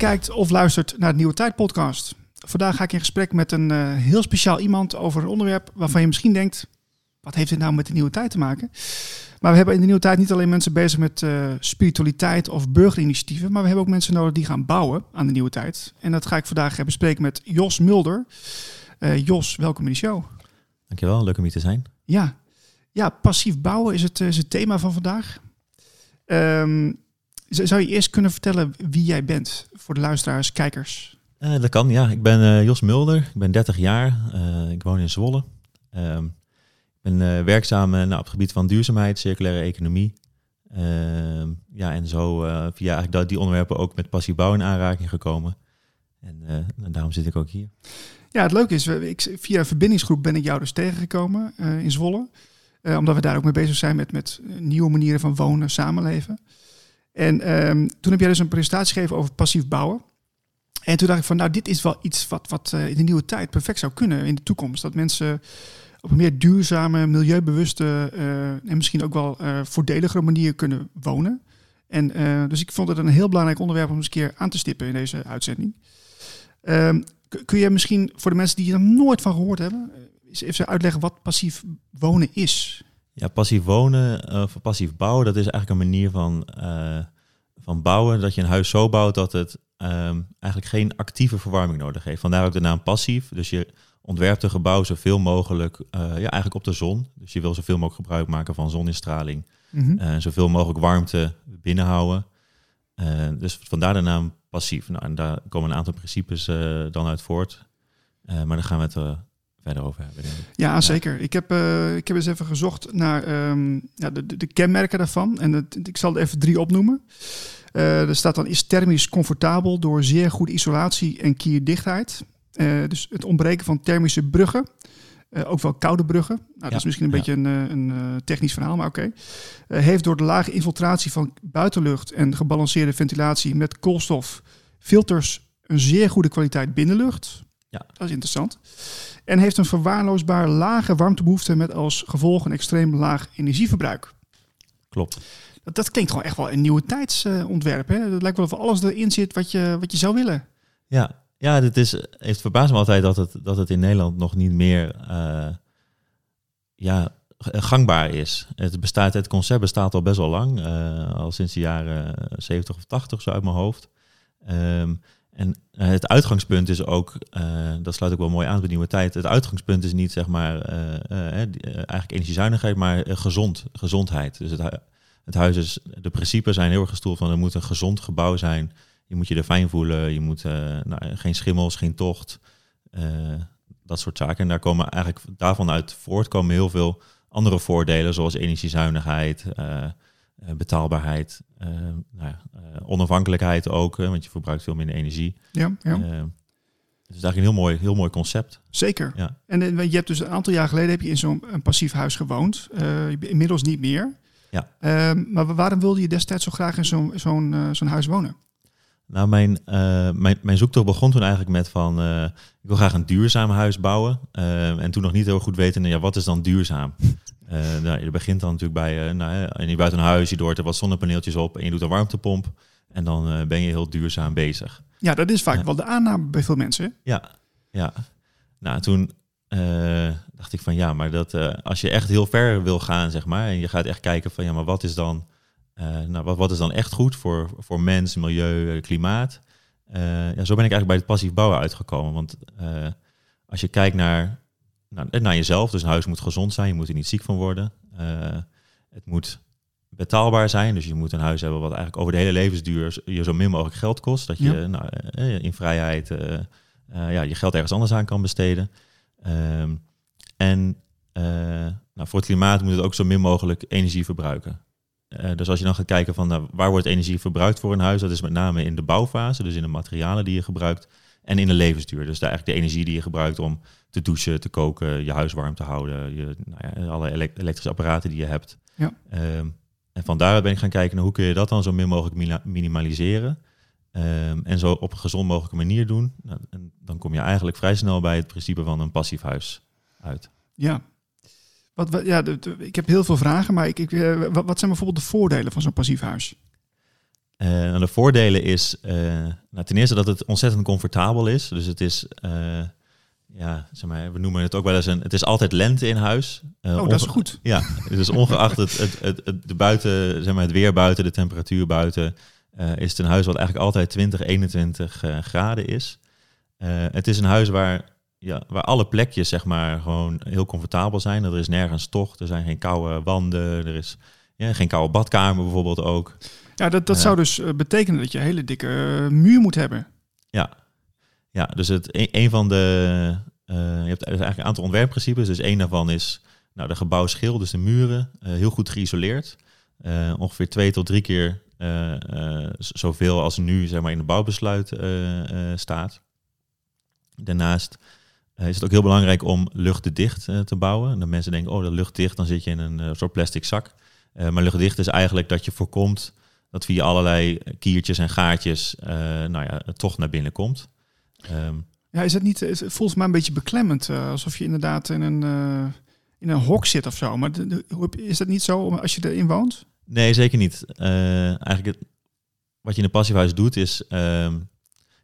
Kijkt of luistert naar de Nieuwe Tijd podcast. Vandaag ga ik in gesprek met een uh, heel speciaal iemand over een onderwerp waarvan je misschien denkt, wat heeft dit nou met de Nieuwe Tijd te maken? Maar we hebben in de Nieuwe Tijd niet alleen mensen bezig met uh, spiritualiteit of burgerinitiatieven, maar we hebben ook mensen nodig die gaan bouwen aan de Nieuwe Tijd. En dat ga ik vandaag bespreken met Jos Mulder. Uh, Jos, welkom in de show. Dankjewel, leuk om hier te zijn. Ja, ja passief bouwen is het, is het thema van vandaag. Um, zou je eerst kunnen vertellen wie jij bent voor de luisteraars, kijkers? Uh, dat kan, ja. Ik ben uh, Jos Mulder, ik ben 30 jaar, uh, ik woon in Zwolle. Ehm, ik ben werkzaam nou, op het gebied van duurzaamheid, circulaire economie. Ehm, ja, en zo via eigenlijk die onderwerpen ook met passief bouw in aanraking gekomen. En, en daarom zit ik ook hier. Ja, het leuke is, ik, via een verbindingsgroep ben ik jou dus tegengekomen in Zwolle. omdat we daar ook mee bezig zijn met, met nieuwe manieren van wonen, samenleven. En um, toen heb jij dus een presentatie gegeven over passief bouwen. En toen dacht ik van, nou, dit is wel iets wat, wat uh, in de nieuwe tijd perfect zou kunnen in de toekomst. Dat mensen op een meer duurzame, milieubewuste uh, en misschien ook wel uh, voordeligere manier kunnen wonen. En dus ik vond het een heel belangrijk onderwerp om eens een keer aan te stippen in deze uitzending. Um, kun je misschien voor de mensen die er nooit van gehoord hebben, even uitleggen wat passief wonen is? Ja, passief wonen of passief bouwen, dat is eigenlijk een manier van, uh, van bouwen. Dat je een huis zo bouwt dat het um, eigenlijk geen actieve verwarming nodig heeft. Vandaar ook de naam passief. Dus je ontwerpt een gebouw zoveel mogelijk uh, ja, eigenlijk op de zon. Dus je wil zoveel mogelijk gebruik maken van zoninstraling. En mm -hmm. uh, zoveel mogelijk warmte binnenhouden. dus vandaar de naam passief. Nou, en daar komen een aantal principes dan uit voort. maar daar gaan we het verder over hebben. Ja, zeker. Ik heb, uh, ik heb eens even gezocht naar um, ja, de, de, kenmerken daarvan. En het, ik zal er even drie opnoemen. Uh, er staat dan is thermisch comfortabel door zeer goede isolatie en kierdichtheid. Uh, dus het ontbreken van thermische bruggen. ook wel koude bruggen. Nou, ja, dat is misschien een beetje een, een technisch verhaal, maar oké. Okay. heeft door de lage infiltratie van buitenlucht en gebalanceerde ventilatie met koolstof filters een zeer goede kwaliteit binnenlucht. Ja. Dat is interessant. En heeft een verwaarloosbaar lage warmtebehoefte met als gevolg een extreem laag energieverbruik. Klopt. Dat, dat klinkt gewoon echt wel een nieuwe tijdsontwerp. Hè? Het lijkt wel of alles erin zit wat je, wat je zou willen. Ja, ja dit is, heeft verbaasd me altijd dat het, dat het in Nederland nog niet meer uh, ja, gangbaar is. Het, bestaat, het concept bestaat al best wel lang, uh, al sinds de jaren 70 of 80 zo uit mijn hoofd. Um, en uh, het uitgangspunt is ook, uh, dat sluit ook wel mooi aan bij de nieuwe tijd. Het uitgangspunt is niet zeg maar uh, eigenlijk energiezuinigheid, maar gezond, gezondheid. Dus het, het huis is, de principes zijn heel erg gestoeld van er moet een gezond gebouw zijn. Je moet je er fijn voelen, je moet nou, geen schimmels, geen tocht, dat soort zaken. En daar komen eigenlijk daarvan uit voortkomen heel veel andere voordelen, zoals energiezuinigheid, betaalbaarheid, uh, nou ja, uh, onafhankelijkheid ook, want je verbruikt veel minder energie. Ja, ja. het is eigenlijk een heel mooi, heel mooi concept. Zeker. Ja. En je hebt dus een aantal jaar geleden heb je in zo'n passief huis gewoond. inmiddels niet meer. Ja. Ehm, maar waarom wilde je destijds zo graag in zo'n zo'n zo'n huis wonen? Nou, mijn, mijn, mijn zoektocht begon toen eigenlijk met van, ik wil graag een duurzaam huis bouwen. en toen nog niet heel goed weten, ja, wat is dan duurzaam? Uh, nou, je begint dan natuurlijk bij, uh, nou, en je buiten huis, je doort er wat zonnepaneeltjes op en je doet een warmtepomp. En dan uh, ben je heel duurzaam bezig. Ja, dat is vaak wel de aanname bij veel mensen. Ja, ja. Nou, toen dacht ik van ja, maar dat als je echt heel ver wil gaan, zeg maar, en je gaat echt kijken van ja, maar wat is dan, nou, wat, wat is dan echt goed voor, voor mens, milieu, klimaat? ja, zo ben ik eigenlijk bij het passief bouwen uitgekomen. Want als je kijkt naar naar, naar jezelf. Dus een huis moet gezond zijn, je moet er niet ziek van worden. Uh, het moet betaalbaar zijn, dus je moet een huis hebben wat eigenlijk over de hele levensduur je zo min mogelijk geld kost. Dat je ja. nou, eh, in vrijheid uh, ja, je geld ergens anders aan kan besteden. Ehm, en nou, voor het klimaat moet het ook zo min mogelijk energie verbruiken. dus als je dan gaat kijken van nou, waar wordt energie verbruikt voor een huis, dat is met name in de bouwfase, dus in de materialen die je gebruikt en in de levensduur. Dus de, eigenlijk de energie die je gebruikt om te douchen, te koken, je huis warm te houden, je, nou ja, alle elektrische apparaten die je hebt. Ja. Um, en van daaruit ben ik gaan kijken naar hoe kun je dat dan zo min mogelijk minimaliseren. Um, en zo op een gezond mogelijke manier doen. Nou, en dan kom je eigenlijk vrij snel bij het principe van een passief huis uit. Ja. Wat, wat ja, de, de, ik heb heel veel vragen, maar ik, ik, eh, wat zijn bijvoorbeeld de voordelen van zo'n passief huis? Uh, de voordelen is uh, nou, ten eerste dat het ontzettend comfortabel is. Dus het is, uh, ja, zeg maar, we noemen het ook wel eens een, het is altijd lente in huis. oh, dat is goed. Ja, dus ongeacht het, het, het, het, de buiten, zeg maar, het weer buiten, de temperatuur buiten, is het een huis wat eigenlijk altijd 20, 21 graden is. het is een huis waar, ja, waar alle plekjes zeg maar gewoon heel comfortabel zijn. Er is nergens tocht, er zijn geen koude wanden, er is ja, geen koude badkamer bijvoorbeeld ook. Ja, dat, dat zou dus eh, betekenen dat je een hele dikke eh, muur moet hebben. Ja, ja dus het, een, van de. Uh, je hebt eigenlijk een aantal ontwerpprincipes. Dus één daarvan is nou, de gebouwschil, dus de muren, heel goed geïsoleerd. ongeveer twee tot drie keer zoveel als nu zeg maar, in de bouwbesluit staat. Daarnaast is het ook heel belangrijk om luchtdicht te bouwen. En dan mensen denken, oh, dat luchtdicht, dan zit je in een soort plastic zak. maar luchtdicht is eigenlijk dat je voorkomt dat via allerlei kiertjes en gaatjes uh, nou ja, toch naar binnen komt. Um, ja, is het niet, het voelt mij een beetje beklemmend, uh, alsof je inderdaad in een, uh, in een hok zit of zo. Maar de, de, is dat niet zo als je erin woont? Nee, zeker niet. eigenlijk het, wat je in een passiehuis doet is, um,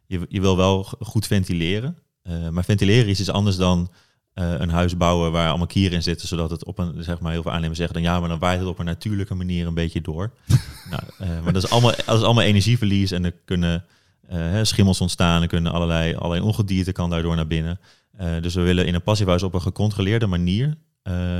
je, je wil wel goed ventileren. maar ventileren is iets anders dan een huis bouwen waar allemaal kieren in zitten, zodat het op een, zeg maar, heel veel aannemers zeggen dan ja, maar dan waait het op een natuurlijke manier een beetje door. nou, uh, maar dat is, allemaal, dat is allemaal energieverlies en er kunnen uh, schimmels ontstaan, er kunnen allerlei, allerlei ongedierte kan daardoor naar binnen. dus we willen in een passiehuis op een gecontroleerde manier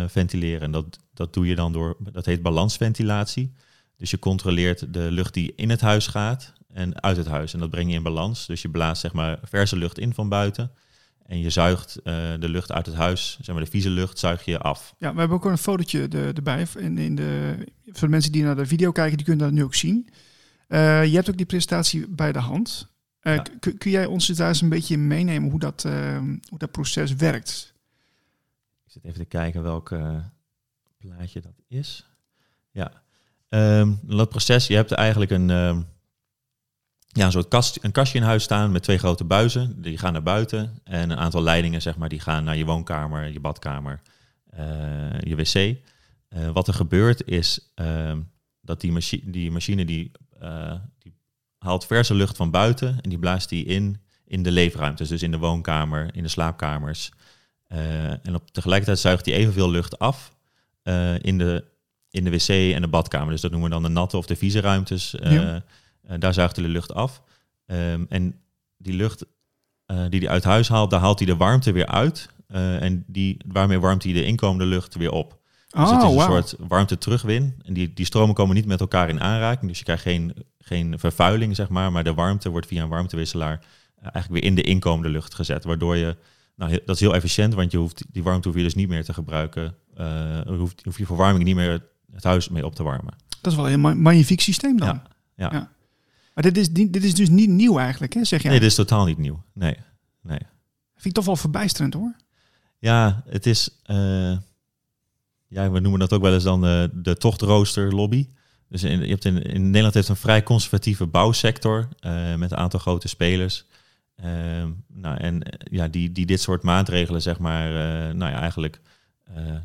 ventileren. En dat, dat doe je dan door, dat heet balansventilatie. Dus je controleert de lucht die in het huis gaat en uit het huis. En dat breng je in balans. Dus je blaast zeg maar verse lucht in van buiten. En je zuigt uh, de lucht uit het huis, zeg maar de vieze lucht, zuig je af. Ja, we hebben ook een fotootje de, erbij. In, in de, voor de mensen die naar de video kijken, die kunnen dat nu ook zien. Uh, je hebt ook die presentatie bij de hand. Uh, ja. Kun jij ons daar eens een beetje meenemen hoe dat, hoe dat proces werkt? Ik zit even te kijken welk plaatje dat is. Ja, um, dat proces, je hebt eigenlijk een ehm, ja, een soort kast, een kastje in huis staan met twee grote buizen. Die gaan naar buiten. En een aantal leidingen, zeg maar, die gaan naar je woonkamer, je badkamer, uh, je wc. Uh, wat er gebeurt is uh, dat die, machi die machine die, die haalt verse lucht van buiten en die blaast die in in de leefruimtes. Dus in de woonkamer, in de slaapkamers. en op, tegelijkertijd zuigt die evenveel lucht af in, de, in de wc en de badkamer. Dus dat noemen we dan de natte of de vieze ruimtes. Uh, daar zuigt hij de lucht af. Um, en die lucht uh, die hij uit huis haalt, daar haalt hij de warmte weer uit. Uh, en die, waarmee warmt hij de inkomende lucht weer op. Dus oh, het is een wow. soort warmte terugwin. En die, die stromen komen niet met elkaar in aanraking. Dus je krijgt geen, geen vervuiling, zeg maar. Maar de warmte wordt via een warmtewisselaar eigenlijk weer in de inkomende lucht gezet. Waardoor je, nou, dat is heel efficiënt, want je hoeft, die warmte hoef je dus niet meer te gebruiken. Hoeft, hoef je verwarming niet meer het huis mee op te warmen. Dat is wel een magnifiek systeem dan. ja. ja. ja. Maar dit is, dit is dus niet nieuw eigenlijk, hè, zeg jij? Nee, dit is totaal niet nieuw. Nee, nee. Vind ik toch wel verbijsterend, hoor. Ja, het is... Uh, ja, we noemen dat ook wel eens dan de, de tochtrooster lobby. Dus in, je hebt in, in Nederland heeft een vrij conservatieve bouwsector uh, met een aantal grote spelers. Uh, nou, en ja, die, die dit soort maatregelen, zeg maar, nou ja, eigenlijk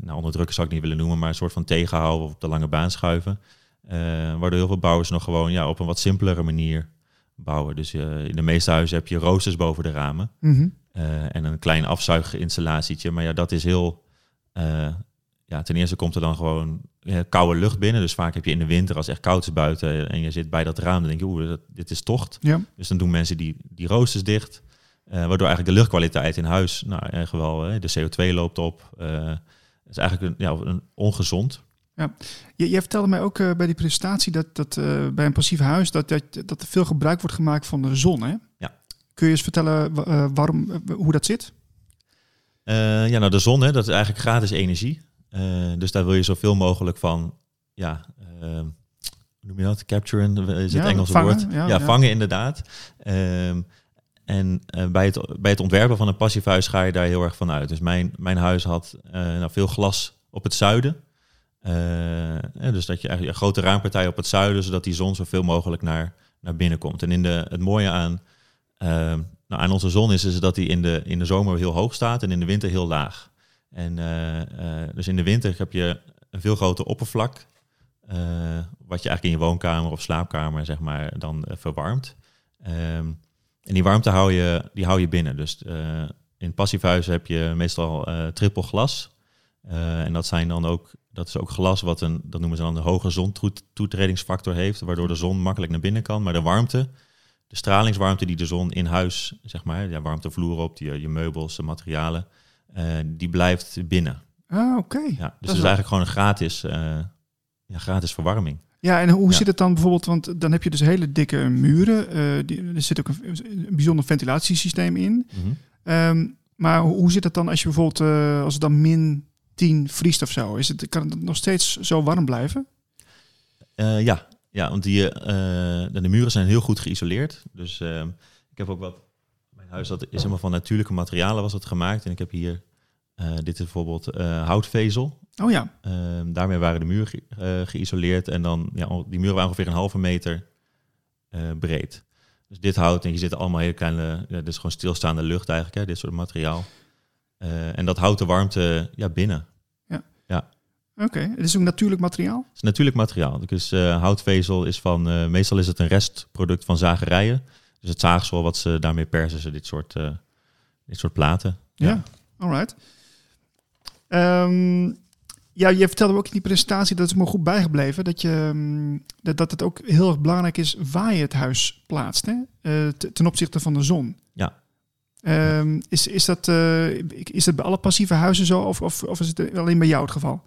nou, onderdrukken zou ik niet willen noemen, maar een soort van tegenhouden of op de lange baan schuiven. Uh, waardoor heel veel bouwers nog gewoon ja, op een wat simpelere manier bouwen. Dus uh, in de meeste huizen heb je roosters boven de ramen. Mm -hmm. uh, en een klein afzuiginstallatietje. Maar ja, dat is heel... ja, ten eerste komt er dan gewoon koude lucht binnen. Dus vaak heb je in de winter, als het echt koud is buiten... en je zit bij dat raam, dan denk je, oeh, dit is tocht. Ja. Dus dan doen mensen die, die roosters dicht... waardoor eigenlijk de luchtkwaliteit in huis, nou, echt wel, de CO2 loopt op. Het is eigenlijk een, ja, een ongezond. Ja. Je, je vertelde mij ook uh, bij die presentatie dat, dat uh, bij een passief huis dat, dat, dat er veel gebruik wordt gemaakt van de zon. Hè? Ja. Kun je eens vertellen uh, waarom, hoe dat zit? ja, nou de zon, hè, dat is eigenlijk gratis energie. dus daar wil je zoveel mogelijk van, ja, hoe noem je dat? Capturen is het ja, Engelse vangen, woord. Ja, ja, vangen inderdaad. Um, en uh, bij, het, bij het ontwerpen van een passief huis ga je daar heel erg van uit. Dus mijn, mijn huis had uh, nou, veel glas op het zuiden. Uh, dus dat je eigenlijk een grote raampartij op het zuiden, zodat die zon zoveel mogelijk naar, naar binnen komt. En in de, het mooie aan, uh, nou, aan onze zon is, is dat die in de, in de zomer heel hoog staat en in de winter heel laag. En uh, dus in de winter heb je een veel groter oppervlak, wat je eigenlijk in je woonkamer of slaapkamer zeg maar, dan verwarmt. Ehm, en die warmte hou je, die hou je binnen. Dus in passief huizen heb je meestal triple glas. en dat zijn dan ook dat is ook glas wat een, dat noemen ze dan een hoge zontoetredingsfactor heeft, waardoor de zon makkelijk naar binnen kan. Maar de warmte, de stralingswarmte die de zon in huis, zeg maar, ja, warmte vloer op, die, je meubels, de materialen, uh, die blijft binnen. Ah, oké. Ja, dus het is eigenlijk gewoon een gratis, uh, ja, gratis verwarming. Ja, en hoe zit het dan bijvoorbeeld? Want dan heb je dus hele dikke muren. Uh, die, er zit ook een, een, bijzonder ventilatiesysteem in. Mm -hmm. maar hoe zit het dan als je bijvoorbeeld, als het dan min 10 vriest of zo. Is het, kan het nog steeds zo warm blijven? Uh, ja. ja, want die, uh, de muren zijn heel goed geïsoleerd. Dus uh, ik heb ook wat... Mijn huis dat is helemaal van natuurlijke materialen was het gemaakt. En ik heb hier... dit is bijvoorbeeld houtvezel. Oh ja. Ehm, daarmee waren de muren ge geïsoleerd. En dan, ja, die muren waren ongeveer een halve meter breed. Dus dit hout, en je zit allemaal hele kleine, ja, dit is gewoon stilstaande lucht eigenlijk, hè, dit soort materiaal. Uh, en dat houdt de warmte ja, binnen. Ja. ja. Oké, het is ook natuurlijk materiaal? Het is natuurlijk materiaal. Dus uh, houtvezel is van, uh, meestal is het een restproduct van zagerijen. Dus het zaagsel wat ze daarmee persen ze dit soort, dit soort platen. Ja, ja. alright. Um, ja, je vertelde ook in die presentatie, dat is me goed bijgebleven, dat, je, um, dat, dat het ook heel erg belangrijk is waar je het huis plaatst, hè? ten opzichte van de zon. Ja. Um, is, is, dat, uh, is dat bij alle passieve huizen zo of, of, of is het alleen bij jou het geval?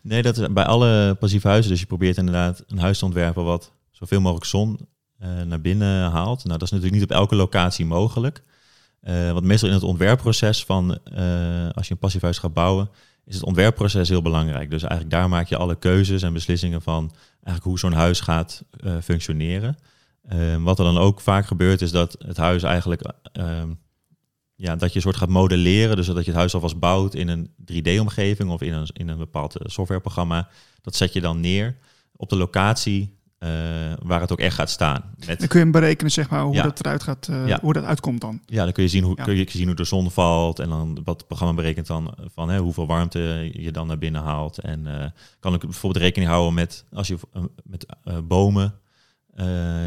Nee, dat is bij alle passieve huizen. Dus je probeert inderdaad een huis te ontwerpen wat zoveel mogelijk zon uh, naar binnen haalt. Nou, dat is natuurlijk niet op elke locatie mogelijk. Uh, want meestal in het ontwerpproces van als je een passief huis gaat bouwen, is het ontwerpproces heel belangrijk. Dus eigenlijk daar maak je alle keuzes en beslissingen van eigenlijk hoe zo'n huis gaat functioneren. Ehm, wat er dan ook vaak gebeurt, is dat het huis eigenlijk ehm, ja, dat je een soort gaat modelleren. Dus dat je het huis alvast bouwt in een 3D-omgeving of in een, in een bepaald eh, softwareprogramma. Dat zet je dan neer op de locatie uh, waar het ook echt gaat staan. Met... Dan kun je hem berekenen, zeg maar, hoe ja. dat eruit gaat, uh, ja. hoe dat uitkomt dan. Ja, dan kun je zien hoe, ja. kun je zien hoe de zon valt. En dan wat het programma berekent dan van hè, hoeveel warmte je dan naar binnen haalt. En uh, kan ik bijvoorbeeld rekening houden met als je met bomen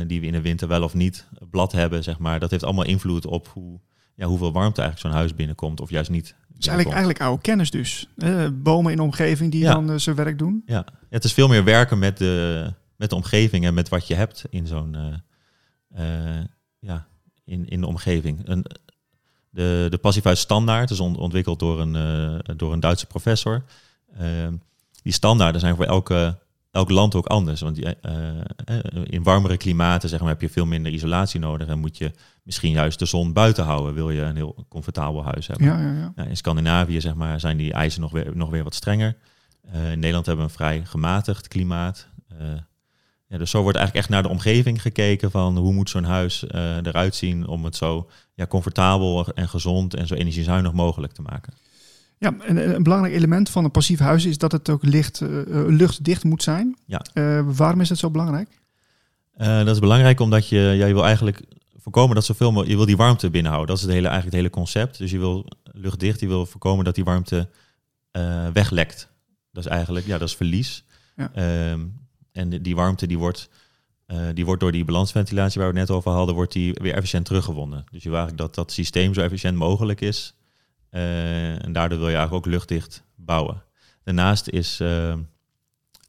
die we in de winter wel of niet blad hebben, zeg maar. Dat heeft allemaal invloed op hoe ja, hoeveel warmte eigenlijk zo'n huis binnenkomt of juist niet. Het is eigenlijk, eigenlijk oude kennis dus. Bomen in de omgeving die dan uh, zijn werk doen. Ja. ja. het is veel meer werken met de, met de omgeving en met wat je hebt in zo'n uh, ja, in, in de omgeving. Een, de, de passivhuis standaard is ontwikkeld door een, door een Duitse professor. Ehm, die standaarden zijn voor elke elk land ook anders. Want uh, in warmere klimaten zeg maar, heb je veel minder isolatie nodig. En moet je misschien juist de zon buiten houden. Wil je een heel comfortabel huis hebben. Ja, ja, ja. in Scandinavië zeg maar, zijn die eisen nog weer, nog weer wat strenger. Uh, in Nederland hebben we een vrij gematigd klimaat. ja, dus zo wordt eigenlijk echt naar de omgeving gekeken van hoe moet zo'n huis eruit zien om het zo ja, comfortabel en gezond en zo energiezuinig mogelijk te maken. Ja, en een belangrijk element van een passief huis is dat het ook licht, uh, luchtdicht moet zijn. Ja. Uh, waarom is dat zo belangrijk? dat is belangrijk omdat je, ja, je wil eigenlijk voorkomen dat zoveel mogelijk, je wil die warmte binnenhouden. Dat is het hele, eigenlijk het hele concept. Dus je wil luchtdicht, je wil voorkomen dat die warmte weglekt. Dat is eigenlijk, ja, dat is verlies. Ja. Um, en die warmte die wordt, die wordt door die balansventilatie waar we het net over hadden, wordt die weer efficiënt teruggewonnen. Dus je wil eigenlijk dat dat systeem zo efficiënt mogelijk is. Uh, en daardoor wil je eigenlijk ook luchtdicht bouwen. Daarnaast is, uh,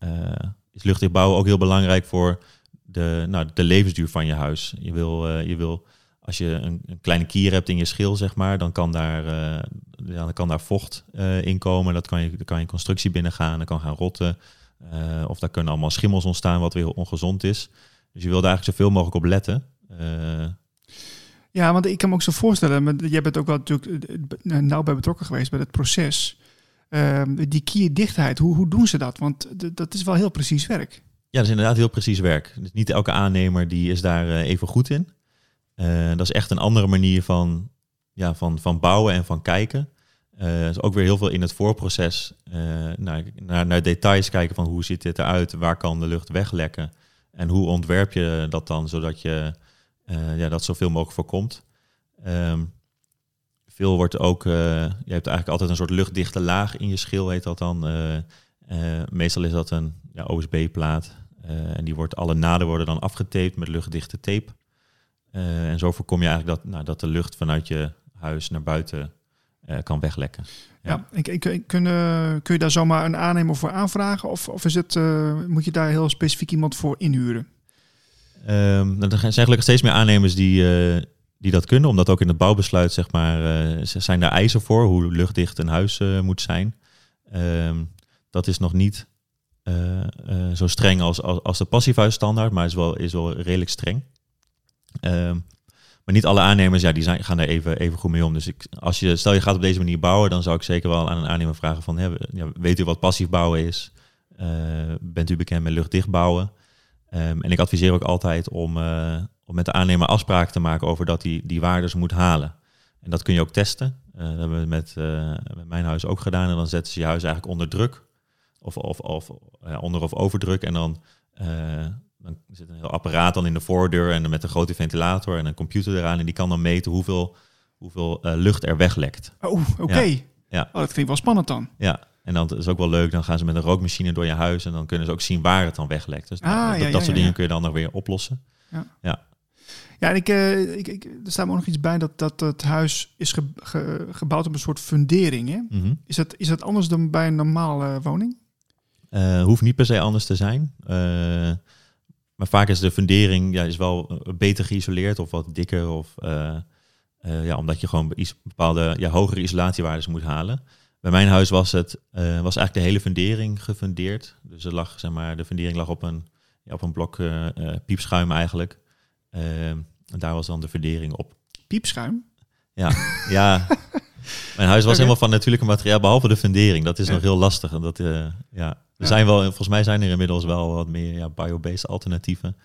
uh, is luchtdicht bouwen ook heel belangrijk voor de, nou, de levensduur van je huis. Je wil, je wil als je een, een, kleine kier hebt in je schil, zeg maar, dan kan daar, dan kan daar vocht in komen. Dat kan je, dan kan je constructie binnengaan, dan kan gaan rotten. of daar kunnen allemaal schimmels ontstaan, wat weer ongezond is. Dus je wil daar eigenlijk zoveel mogelijk op letten. Ja, want ik kan me ook zo voorstellen, jij bent ook wel natuurlijk eh, eh, nauw bij betrokken geweest bij het proces. Uh, die kierdichtheid, hoe, hoe doen ze dat? Want dat is wel heel precies werk. Ja, dat is inderdaad heel precies werk. Dus niet elke aannemer die is daar even goed in. Dat is echt een andere manier van, ja, van, van bouwen en van kijken. Uh, is ook weer heel veel in het voorproces naar, naar, naar details kijken van hoe ziet dit eruit, waar kan de lucht weglekken en hoe ontwerp je dat dan zodat je uh, ja, dat zoveel mogelijk voorkomt. Um, veel wordt ook, uh, je hebt eigenlijk altijd een soort luchtdichte laag in je schil, heet dat dan. Uh, meestal is dat een ja, OSB-plaat. Eh, en die wordt, alle naden worden dan afgetaped met luchtdichte tape. Eh, en zo voorkom je eigenlijk dat, nou, dat de lucht vanuit je huis naar buiten eh, kan weglekken. Ja, ik, ik, kun, eh, kun je daar zomaar een aannemer voor aanvragen? Of, of is het, eh, moet je daar heel specifiek iemand voor inhuren? Ehm, er zijn gelukkig steeds meer aannemers die, eh, die dat kunnen, omdat ook in het bouwbesluit zeg maar, eh, zijn daar eisen voor hoe luchtdicht een huis eh, moet zijn. Ehm, dat is nog niet zo streng als, als, als de passievuisstandaard, maar is wel, is wel redelijk streng. Ehm, maar niet alle aannemers ja, die zijn, gaan daar even, even goed mee om. Dus ik, als je, stel je gaat op deze manier bouwen, dan zou ik zeker wel aan een aannemer vragen van, hè, weet u wat passief bouwen is? Bent u bekend met luchtdicht bouwen? Ehm, en ik adviseer ook altijd om, eh, om met de aannemer afspraken te maken over dat hij die waardes moet halen. En dat kun je ook testen. Eh, dat hebben we met, eh, met mijn huis ook gedaan. En dan zetten ze je huis eigenlijk onder druk. Of, of, of ja, onder of overdruk. En dan, dan zit een heel apparaat dan in de voordeur. En dan met een grote ventilator en een computer eraan. En die kan dan meten hoeveel, hoeveel lucht er weglekt. Oh, oké. Ja. Oh, dat klinkt wel spannend dan. Ja, en dan is ook wel leuk. Dan gaan ze met een rookmachine door je huis. En dan kunnen ze ook zien waar het dan weglekt. Dus Ah, nou, dat, ja, dat ja, soort ja, dingen ja. kun je dan nog weer oplossen. Ja, en ik, eh, ik, ik, er staat me ook nog iets bij dat, dat het huis is ge- ge- gebouwd op een soort fundering. Hè? Mhm. Is, dat, is dat anders dan bij een normale woning? Eh, hoeft niet per se anders te zijn. Eh, maar vaak is de fundering ja, is wel eh, beter geïsoleerd of wat dikker. Of, eh, eh, ja, omdat je gewoon bepaalde ja, hogere isolatiewaardes moet halen. Bij mijn huis was, het, eh, was eigenlijk de hele fundering gefundeerd. Dus er lag, zeg maar, de fundering lag op een, ja, op een blok eh, eh, piepschuim eigenlijk. En daar was dan de fundering op. Piepschuim? Ja, ja. Mijn huis was helemaal van natuurlijke materiaal, behalve de fundering. Dat is Ja. nog heel lastig. En dat, ja. Er zijn wel, volgens mij zijn er inmiddels wel wat meer ja, biobased alternatieven.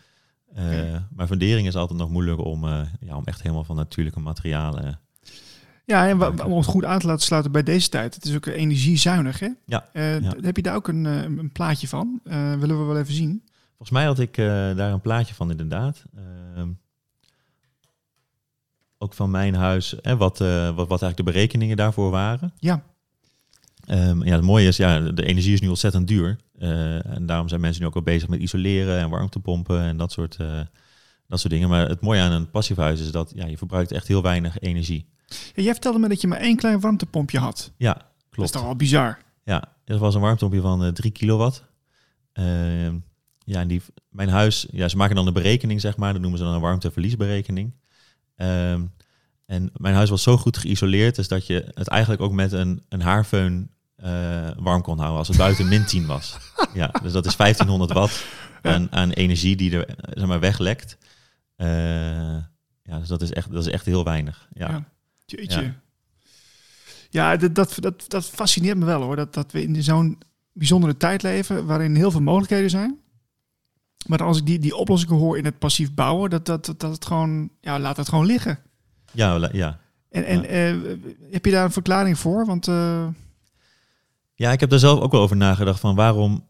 Maar fundering is altijd nog moeilijk om, ja, om echt helemaal van natuurlijke materialen. Ja, en om het goed aan te laten sluiten bij deze tijd. Het is ook energiezuinig, hè? Ja, Eh, ja. Heb je daar ook een, eh, een plaatje van? Eh, willen we wel even zien. Volgens mij had ik daar een plaatje van inderdaad. Ehm, ook van mijn huis, hè, wat, wat, wat eigenlijk de berekeningen daarvoor waren. Ja, Ehm, ja, het mooie is, ja, de energie is nu ontzettend duur. En daarom zijn mensen nu ook al bezig met isoleren en warmtepompen en dat soort, dat soort dingen. Maar het mooie aan een passief huis is dat ja, je verbruikt echt heel weinig energie. Ja, jij vertelde me dat je maar één klein warmtepompje had. Ja, Dat is klopt. toch wel bizar? Ja, dat was een warmtepompje van eh 3 kilowatt. Ehm, ja, en die, mijn huis, ja, ze maken dan een berekening, zeg maar. Dat noemen ze dan een warmteverliesberekening. Ehm, en mijn huis was zo goed geïsoleerd, dus dat je het eigenlijk ook met een, een haarfeun eh, warm kon houden als het buiten min 10 was. Ja, dus dat is 1500 watt aan, aan energie die er eh, zeg maar, weglekt. Eh, ja, dus dat is echt, dat is echt heel weinig. Ja. Ja. Jeetje. Ja. Ja, dat, dat, dat, dat fascineert me wel hoor. Dat, dat we in zo'n bijzondere tijd leven waarin heel veel mogelijkheden zijn. Maar als ik die, die oplossingen hoor in het passief bouwen, dat, dat, dat, dat het gewoon, ja, laat het gewoon liggen. Ja, ja, En, en eh, heb je daar een verklaring voor? Want eh, Ja, ik heb daar zelf ook wel over nagedacht van waarom,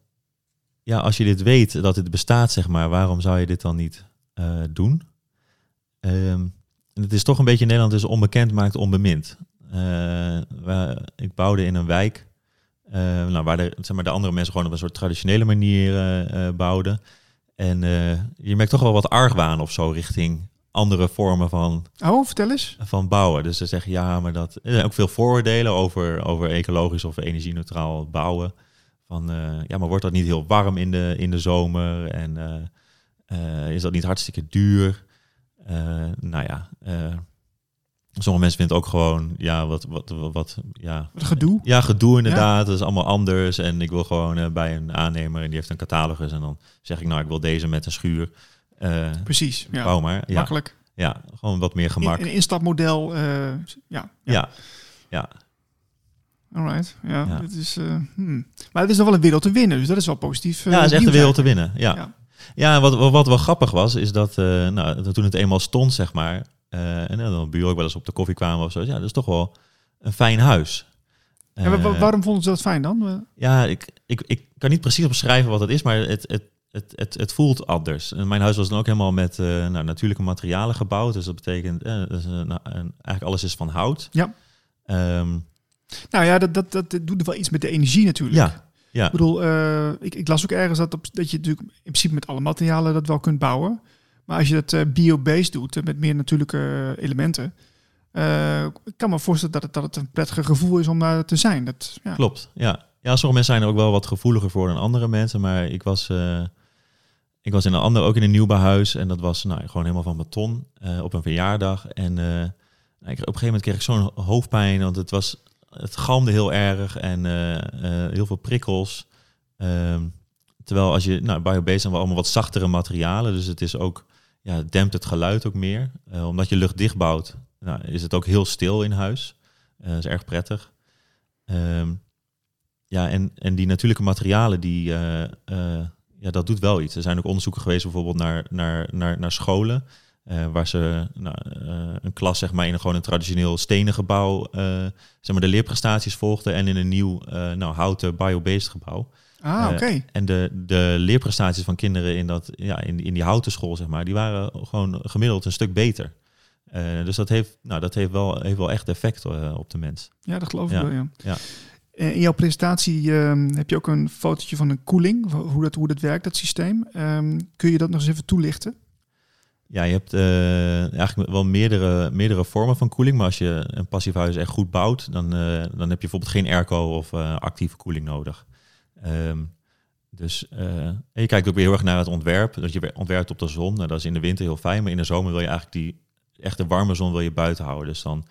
ja, als je dit weet dat dit bestaat, zeg maar, waarom zou je dit dan niet eh, doen? Ehm, en het is toch een beetje in Nederland dus onbekend maakt onbemind. Eh, waar- ik bouwde in een wijk eh, nou, waar de, zeg maar, de andere mensen gewoon op een soort traditionele manier eh, bouwden. En je merkt toch wel wat argwaan of zo richting andere vormen van oh, vertel eens. van bouwen. Dus ze zeggen ja, maar dat er zijn ook veel vooroordelen over, over ecologisch of energie-neutraal bouwen. Van ja, maar wordt dat niet heel warm in de, in de zomer? En is dat niet hartstikke duur? Eh, nou ja, eh, sommige mensen vinden het ook gewoon ja, wat, wat, wat, wat ja, Wat gedoe. ja, gedoe inderdaad. Dat is allemaal anders. En ik wil gewoon eh, bij een aannemer en die heeft een catalogus. En dan zeg ik nou, ik wil deze met een schuur. Precies. Ja, Bouw maar. Ja, makkelijk. ja, gewoon wat meer gemak. In, een instapmodel. ja, ja. ja, ja. Alright. Ja, Ja. Dit is, hmm. Maar het is nog wel een wereld te winnen, dus dat is wel positief. Ja, het is echt een wereld te winnen. Ja, Ja. wat, wat, wat wel grappig was, is dat eh, nou, toen het eenmaal stond, zeg maar, eh, en dan buren ook wel eens op de koffie kwamen of zo, ja, dat is toch wel een fijn huis. Eh, waarom vonden ze dat fijn dan? Ja, ik, ik, ik kan niet precies beschrijven wat het is, maar het, het, het, het, het voelt anders. En mijn huis was dan ook helemaal met nou, natuurlijke materialen gebouwd. Dus dat betekent, dus, nou, en eigenlijk alles is van hout. Ja. Ehm, Nou ja, dat, dat, dat doet wel iets met de energie natuurlijk. ja, Ja. Ik bedoel, eh, ik, ik las ook ergens dat, op, dat je natuurlijk in principe met alle materialen dat wel kunt bouwen. Maar als je dat eh, bio-based doet, eh, met meer natuurlijke elementen, ik kan me voorstellen dat het, dat het een prettiger gevoel is om daar te zijn. Dat, ja. Klopt, ja. Ja, sommige mensen zijn er ook wel wat gevoeliger voor dan andere mensen. Maar ik was, ik was in een ander, ook in een nieuwbouwhuis. En dat was nou, gewoon helemaal van beton op een verjaardag. En nou, ik, op een gegeven moment kreeg ik zo'n hoofdpijn. Want het, was, het galmde heel erg en eh, eh, heel veel prikkels. Ehm, terwijl als je, nou, biobased zijn wel allemaal wat zachtere materialen. Dus het is ook, ja, dempt het geluid ook meer. Eh, omdat je lucht dicht bouwt, nou, is het ook heel stil in huis. Dat is erg prettig. Ehm, ja, en, en die natuurlijke materialen, die, eh, ja, dat doet wel iets. Er zijn ook onderzoeken geweest bijvoorbeeld naar, naar, naar, naar scholen. Eh, waar ze nou, eh, een klas zeg maar, in een, gewoon een traditioneel stenen gebouw eh, zeg maar, de leerprestaties volgde. En in een nieuw nou, houten biobased gebouw. Ah, oké. En de, de leerprestaties van kinderen in, dat, ja, in, in die houten school, zeg maar, die waren gewoon gemiddeld een stuk beter. Dus dat heeft, nou, dat heeft, wel, heeft wel echt effect op de mens. Ja, dat geloof ik Ja, wel, ja. ja. In jouw presentatie ehm, heb je ook een fotootje van een koeling, hoe dat, hoe dat werkt, dat systeem. Ehm, kun je dat nog eens even toelichten? Ja, je hebt eh, eigenlijk wel meerdere, meerdere vormen van koeling. Maar als je een passief huis echt goed bouwt, dan, eh, dan heb je bijvoorbeeld geen airco of eh, actieve koeling nodig. Ehm, dus en je kijkt ook weer heel erg naar het ontwerp. Dat je ontwerpt op de zon. Nou, dat is in de winter heel fijn, maar in de zomer wil je eigenlijk die echte warme zon wil je buiten houden. Dus dan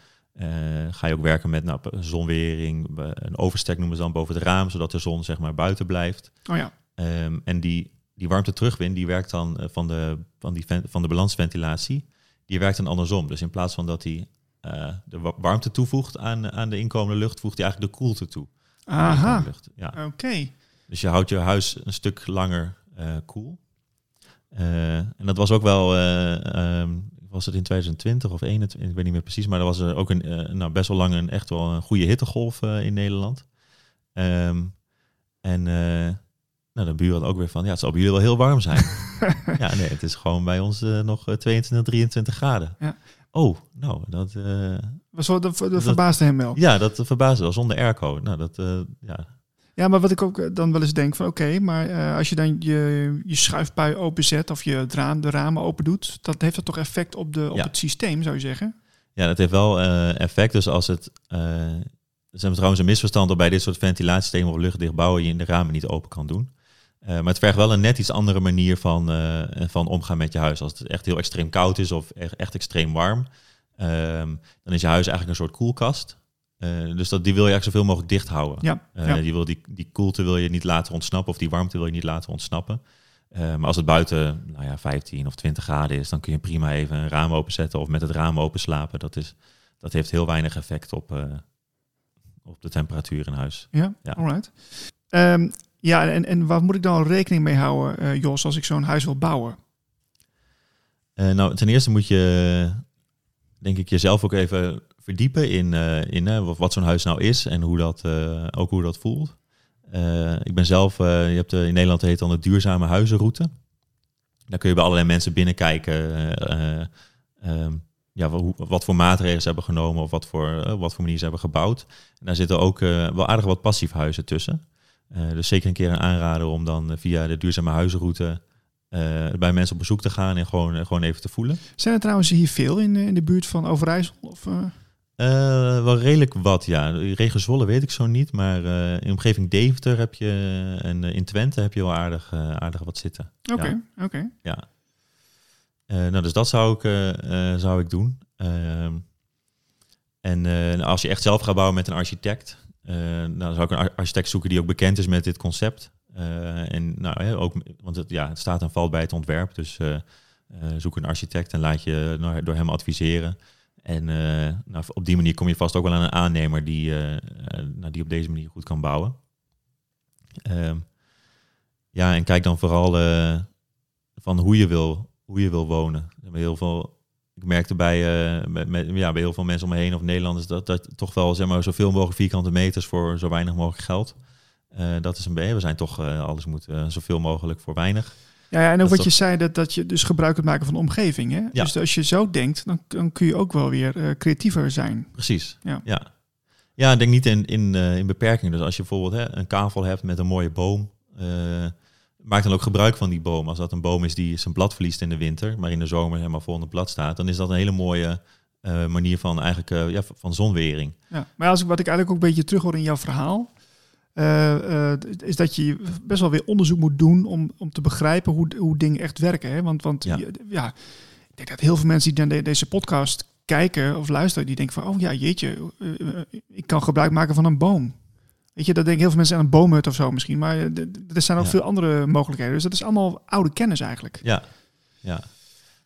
ga je ook werken met nou, zonwering, een overstek noemen ze dan boven het raam, zodat de zon zeg maar buiten blijft. Oh ja, Ehm, en die, die warmte terugwin, die werkt dan eh, van, de, van, die van de balansventilatie, die werkt dan andersom. Dus in plaats van dat hij eh, de wa- warmte toevoegt aan, aan de inkomende lucht, voegt hij eigenlijk de koelte toe. aha. Ja. oké. Dus je houdt je huis een stuk langer eh koel. En dat was ook wel, eh, ehm, was het in 2020 of 21, ik weet niet meer precies, maar er was er ook een, nou, best wel lang een echt wel een goede hittegolf in Nederland. Ehm, en nou, de buren ook weer van, ja, het zal bij jullie wel heel warm zijn. ja, nee, het is gewoon bij ons eh, nog eh, 22, 23 graden. Ja. Oh, nou, dat, eh, Was wel, dat, dat Dat- verbaasde hem wel. ja, dat verbaasde wel, zonder airco. Nou, dat, eh, ja, Ja, maar wat ik ook eh, dan wel eens denk van oké, maar eh, als je dan je, je schuifpui openzet of je raam, de ramen open doet, dat heeft dat toch effect op, de, op Ja. het systeem, zou je zeggen? Ja, dat heeft wel eh, effect. Dus als het. eh er is trouwens een misverstand dat bij dit soort ventilatiesystemen of luchtdicht bouwen je in de ramen niet open kan doen. Eh, maar het vergt wel een net iets andere manier van, eh, van omgaan met je huis. Als het echt heel extreem koud is of echt, echt extreem warm, ehm, dan is je huis eigenlijk een soort koelkast. Eh, dus dat, die wil je eigenlijk zoveel mogelijk dicht houden. Ja, ja. die, wil die, die koelte wil je niet laten ontsnappen of die warmte wil je niet laten ontsnappen. Maar als het buiten nou ja, 15 of 20 graden is, dan kun je prima even een raam openzetten of met het raam open slapen. Dat, is, dat heeft heel weinig effect op, op de temperatuur in huis. Ja, Ja. alright. Ehm, ja, en, en waar moet ik dan rekening mee houden, eh, Jos, als ik zo'n huis wil bouwen? Eh, nou, ten eerste moet je, denk ik, jezelf ook even verdiepen in, eh, in wat, zo'n huis nou is en hoe dat, ook hoe dat voelt. Ik ben zelf, je hebt in Nederland heet dan de duurzame huizenroute. Daar kun je bij allerlei mensen binnenkijken. eh, eh, ehm, ja, wat voor maatregelen ze hebben genomen of wat voor, wat voor manier ze hebben gebouwd. En daar zitten ook wel aardig wat passiefhuizen tussen. Eh, dus zeker een keer een aanrader om dan eh, via de duurzame huizenroute eh, bij mensen op bezoek te gaan en gewoon, gewoon even te voelen. Zijn er trouwens hier veel in, in de buurt van Overijssel? Of, wel redelijk wat, ja. Regio Zwolle weet ik zo niet, maar in de omgeving Deventer heb je en in Twente heb je wel aardig, aardig wat zitten. Oké, oké. Ja. Nou, dus dat zou ik, zou ik doen. Ehm, en als je echt zelf gaat bouwen met een architect, nou, dan zou ik een ar- architect zoeken die ook bekend is met dit concept. Eh, en nou, ook, want het, ja, het staat en valt bij het ontwerp. Dus eh, eh, zoek een architect en laat je nou, door hem adviseren. En eh, nou, op die manier kom je vast ook wel aan een aannemer die, eh, eh, nou, die op deze manier goed kan bouwen. Ehm, ja, en kijk dan vooral eh, van hoe je wil, hoe je wil wonen. Heel veel, ik merkte bij, eh, met, ja, bij heel veel mensen om me heen of Nederlanders dat, dat toch wel zeg maar, zoveel mogelijk vierkante meters voor zo weinig mogelijk geld. Eh, dat is een beetje, we zijn toch, eh, alles moet zoveel mogelijk voor weinig. Ja, ja, en ook Dat wat je zei, dat, dat je dus gebruik kunt maken van de omgeving. Hè? Ja. Dus als je zo denkt, dan, dan kun je ook wel weer creatiever zijn. Precies. Ja. ja. Ja, ik denk niet in, in, in beperking. Dus als je bijvoorbeeld hè, een kavel hebt met een mooie boom, maak dan ook gebruik van die boom. Als dat een boom is die zijn blad verliest in de winter, maar in de zomer helemaal vol blad staat, dan is dat een hele mooie uh, manier van eigenlijk ja, van zonwering. Ja, maar als ik, wat ik eigenlijk ook een beetje terug hoor in jouw verhaal, is dat je best wel weer onderzoek moet doen om, om te begrijpen hoe, hoe dingen echt werken. Hè? Want, want ja. ja, ik denk dat heel veel mensen die naar deze podcast kijken of luisteren, die denken van, oh ja, jeetje, ik kan gebruik maken van een boom. Weet je, dat denken heel veel mensen aan een boomhut of zo misschien. Maar er zijn ook veel andere mogelijkheden. Dus dat is allemaal oude kennis eigenlijk. Ja, ja.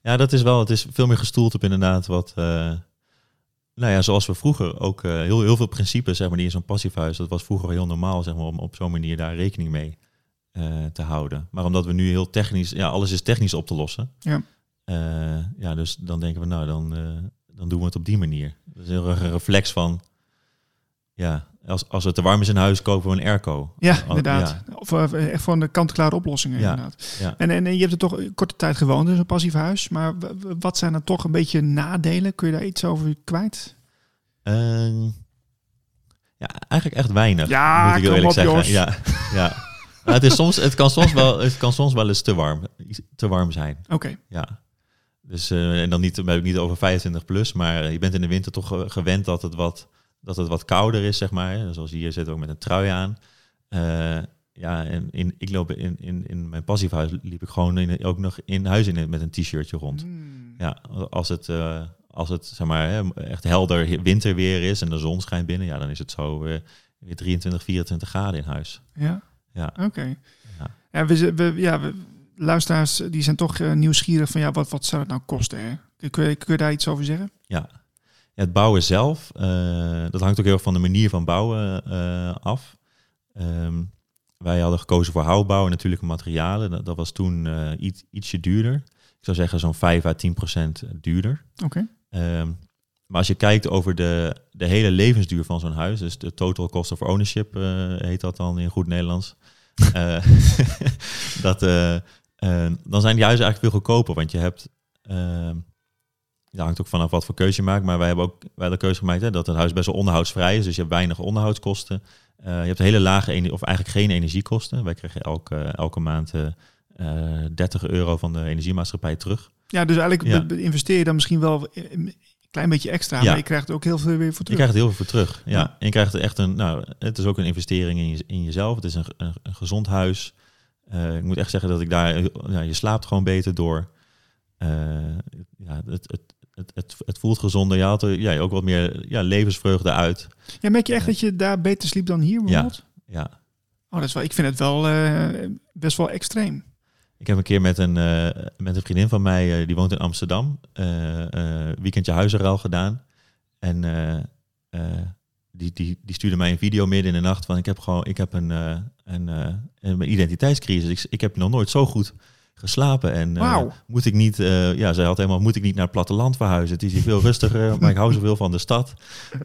ja dat is wel, het is veel meer gestoeld op inderdaad wat... Uh, nou ja, zoals we vroeger ook uh, heel, heel veel principes, zeg maar, die in zo'n passiefuis, dat was vroeger heel normaal, zeg maar, om op zo'n manier daar rekening mee uh, te houden. Maar omdat we nu heel technisch, ja, alles is technisch op te lossen. Ja. ja, dus dan denken we, nou, dan, dan doen we het op die manier. Dat is heel erg een reflex van, ja, als, als het te warm is in huis, kopen we een airco. Ja, inderdaad. Of uh, echt van de kant-klare oplossingen, ja. inderdaad. Ja. En, en je hebt er toch korte tijd gewoond in zo'n passief huis. Maar wat zijn er toch een beetje nadelen? Kun je daar iets over kwijt? Uh, ja, eigenlijk echt weinig. Ja, moet ik eerlijk zeggen. Jos. Ja, ja. Het, is soms, het, kan soms wel, het kan soms wel eens te warm, te warm zijn. Oké. Okay. Ja. Dus, uh, en dan niet, heb ik niet over 25 plus, maar je bent in de winter toch gewend dat het wat, dat het wat kouder is, zeg maar. Zoals hier zit ook met een trui aan. Uh, ja, en in, ik loop in, in, in mijn passievehuis liep ik gewoon in, ook nog in huis in, met een t-shirtje rond. Mm. Ja, als het, uh, als het zeg maar, echt helder winterweer is en de zon schijnt binnen, ja, dan is het zo uh, weer 23, 24 graden in huis. Ja, ja. oké. Okay. Ja. ja, we, we, ja we, luisteraars die zijn toch nieuwsgierig van ja, wat, wat zou het nou kosten? Hè? Kun, je, kun je daar iets over zeggen? Ja, ja het bouwen zelf, uh, dat hangt ook heel erg van de manier van bouwen uh, af. Um, wij hadden gekozen voor houtbouw en natuurlijke materialen. Dat, dat was toen iets, ietsje duurder. Ik zou zeggen zo'n 5 à 10 procent duurder. Oké. Okay. Um, maar als je kijkt over de, de hele levensduur van zo'n huis, dus de total cost of ownership heet dat dan in goed Nederlands. dat, dan zijn die huizen eigenlijk veel goedkoper. Want je hebt, uh, ja, hangt ook vanaf wat voor keuze je maakt. Maar wij hebben ook wij de keuze gemaakt hè, dat het huis best wel onderhoudsvrij is. Dus je hebt weinig onderhoudskosten. Uh, je hebt hele lage, of eigenlijk geen energiekosten. Wij krijgen elke, elke maand 30 euro van de energiemaatschappij terug. Ja, dus eigenlijk ja. investeer je dan misschien wel een klein beetje extra, Ja. maar je krijgt er ook heel veel weer voor Je terug. krijgt er heel veel voor terug. Ja. Ja. En je krijgt er echt een, nou, het is ook een investering in, je, in jezelf. Het is een, een, een gezond huis. Eh, ik moet echt zeggen dat ik daar, ja, je slaapt gewoon beter door. Eh, ja, het, het, het, het, het voelt gezonder. Je haalt er ja, ook wat meer ja, levensvreugde uit. Ja, merk je echt dat je daar beter sliep dan hier bijvoorbeeld? Ja. Oh, dat is wel, ik vind het wel eh, best wel extreem. Ik heb een keer met een, eh, met een vriendin van mij, eh, die woont in Amsterdam, eh, eh, weekendje huizenruil gedaan. En eh, eh, die, die, die stuurde mij een video midden in de nacht van ik heb gewoon ik heb een, eh, een, eh, een identiteitscrisis. Ik, ik heb nog nooit zo goed geslapen. En eh, Wauw. moet ik niet, eh, ja, zij had helemaal, moet ik niet naar het platteland verhuizen? Het is hier veel rustiger, maar ik hou zoveel van de stad.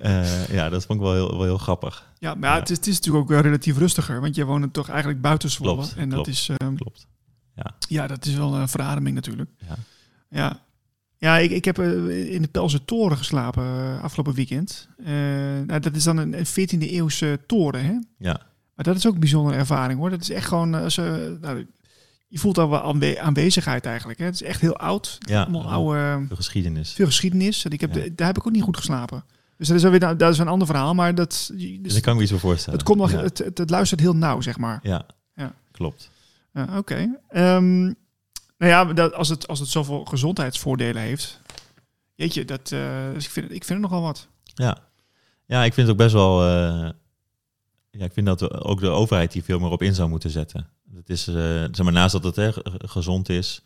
Eh, ja, dat vond ik wel heel, wel heel grappig. Ja, maar ja, Ja. Het, is, het is natuurlijk ook wel relatief rustiger, want je woont toch eigenlijk buiten Zwolle. Klopt, en dat is, ehm, Klopt. ja, dat is wel een verademing natuurlijk. Ja. Ja, ja ik, ik heb in de Pelse Toren geslapen afgelopen weekend. Nou, dat is dan een, een 14e eeuwse toren, hè? Ja. Maar dat is ook een bijzondere ervaring, hoor. Dat is echt gewoon... als, nou, je voelt al wel aanwe- aanwezigheid eigenlijk. Hè? Het is echt heel oud. Ja, Allemaal oude... De geschiedenis. Veel geschiedenis. En ik heb Ja. de- daar heb ik ook niet goed geslapen. Dus dat is, alweer, dat is een ander verhaal. Maar dat, dus Dus ik kan me iets voor voorstellen. het, komt nog, Ja. het, het, het luistert heel nauw, zeg maar. Ja. Ja. klopt. Oké. Ehm, nou ja, dat, als, het, als het zoveel gezondheidsvoordelen heeft. Jeetje, dat, eh, dus ik, vind, ik vind het nogal wat. Ja. ja, ik vind het ook best wel. eh, ja, ik vind dat ook de overheid hier veel meer op in zou moeten zetten. Het is, eh, zeg maar, naast dat het hè, gezond is,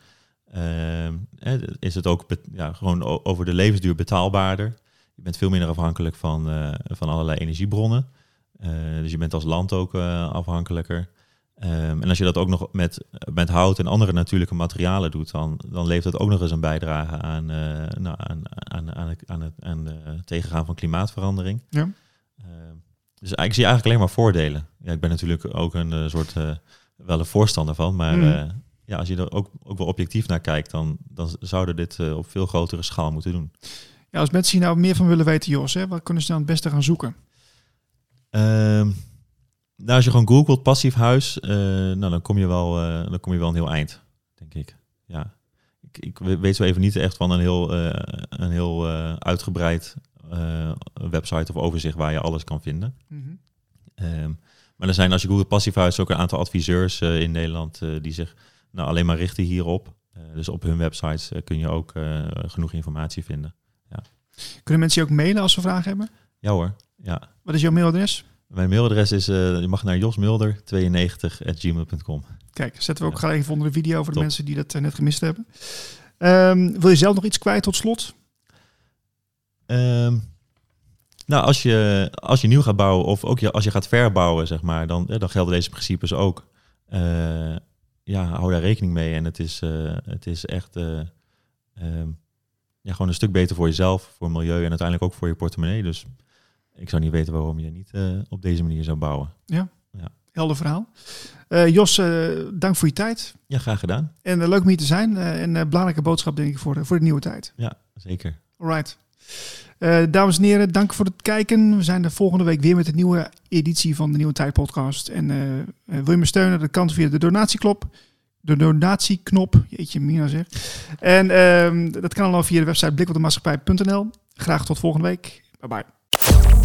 eh, hè, is het ook ja, gewoon over de levensduur betaalbaarder. Je bent veel minder afhankelijk van, eh, van allerlei energiebronnen. Eh, dus je bent als land ook afhankelijker. Ehm, en als je dat ook nog met, met hout en andere natuurlijke materialen doet, dan, dan levert dat ook nog eens een bijdrage aan, nou, aan, aan, aan, het, aan het aan het tegengaan van klimaatverandering. Ja. Ehm, dus ik zie eigenlijk alleen maar voordelen. Ja, ik ben natuurlijk ook een soort wel een voorstander van, maar Mhm. eh, ja, als je er ook, ook wel objectief naar kijkt, dan, dan zouden dit eh, op veel grotere schaal moeten doen. Ja, als mensen hier nou meer van willen weten, Jos, hè, wat kunnen ze dan het beste gaan zoeken? Ehm, nou, als je gewoon googelt passief huis, eh, nou, dan, kom je wel, dan kom je wel een heel eind, denk ik. Ja. Ik, ik weet zo even niet echt van een heel, een heel uitgebreid website of overzicht waar je alles kan vinden. Mhm. Ehm, maar er zijn, als je googelt passief huis, ook een aantal adviseurs eh, in Nederland eh, die zich nou, alleen maar richten hierop. Eh, dus op hun websites kun je ook genoeg informatie vinden. Kunnen mensen je ook mailen als ze vragen hebben? Ja hoor, ja. Wat is jouw mailadres? Mijn mailadres is, je mag naar josmulder92.gmail.com. Kijk, zetten we ook Ja. gelijk even onder de video voor de Top. mensen die dat net gemist hebben. Ehm, wil je zelf nog iets kwijt tot slot? Ehm, nou, als je, als je nieuw gaat bouwen of ook je, als je gaat verbouwen, zeg maar, dan, eh, dan gelden deze principes ook. Eh, ja, hou daar rekening mee. En het is, eh, het is echt eh, ehm, ja, gewoon een stuk beter voor jezelf, voor het milieu en uiteindelijk ook voor je portemonnee. Dus ik zou niet weten waarom je niet op deze manier zou bouwen. Helder verhaal. Jos, dank voor je tijd. Ja, graag gedaan. En leuk om hier te zijn. En belangrijke boodschap denk ik voor, de- voor de nieuwe tijd. Ja, zeker. Alright. Eh, dames en heren, dank voor het kijken. We zijn de volgende week weer met een nieuwe editie van de Nieuwe Tijd podcast. En eh, eh, wil je me steunen? Dat kan via de donatieknop. De donatieknop. Jeetje, Mina zeg. En ehm, dat kan allemaal via de website blikopdemaatschappij.nl. Graag tot volgende week. Bye bye.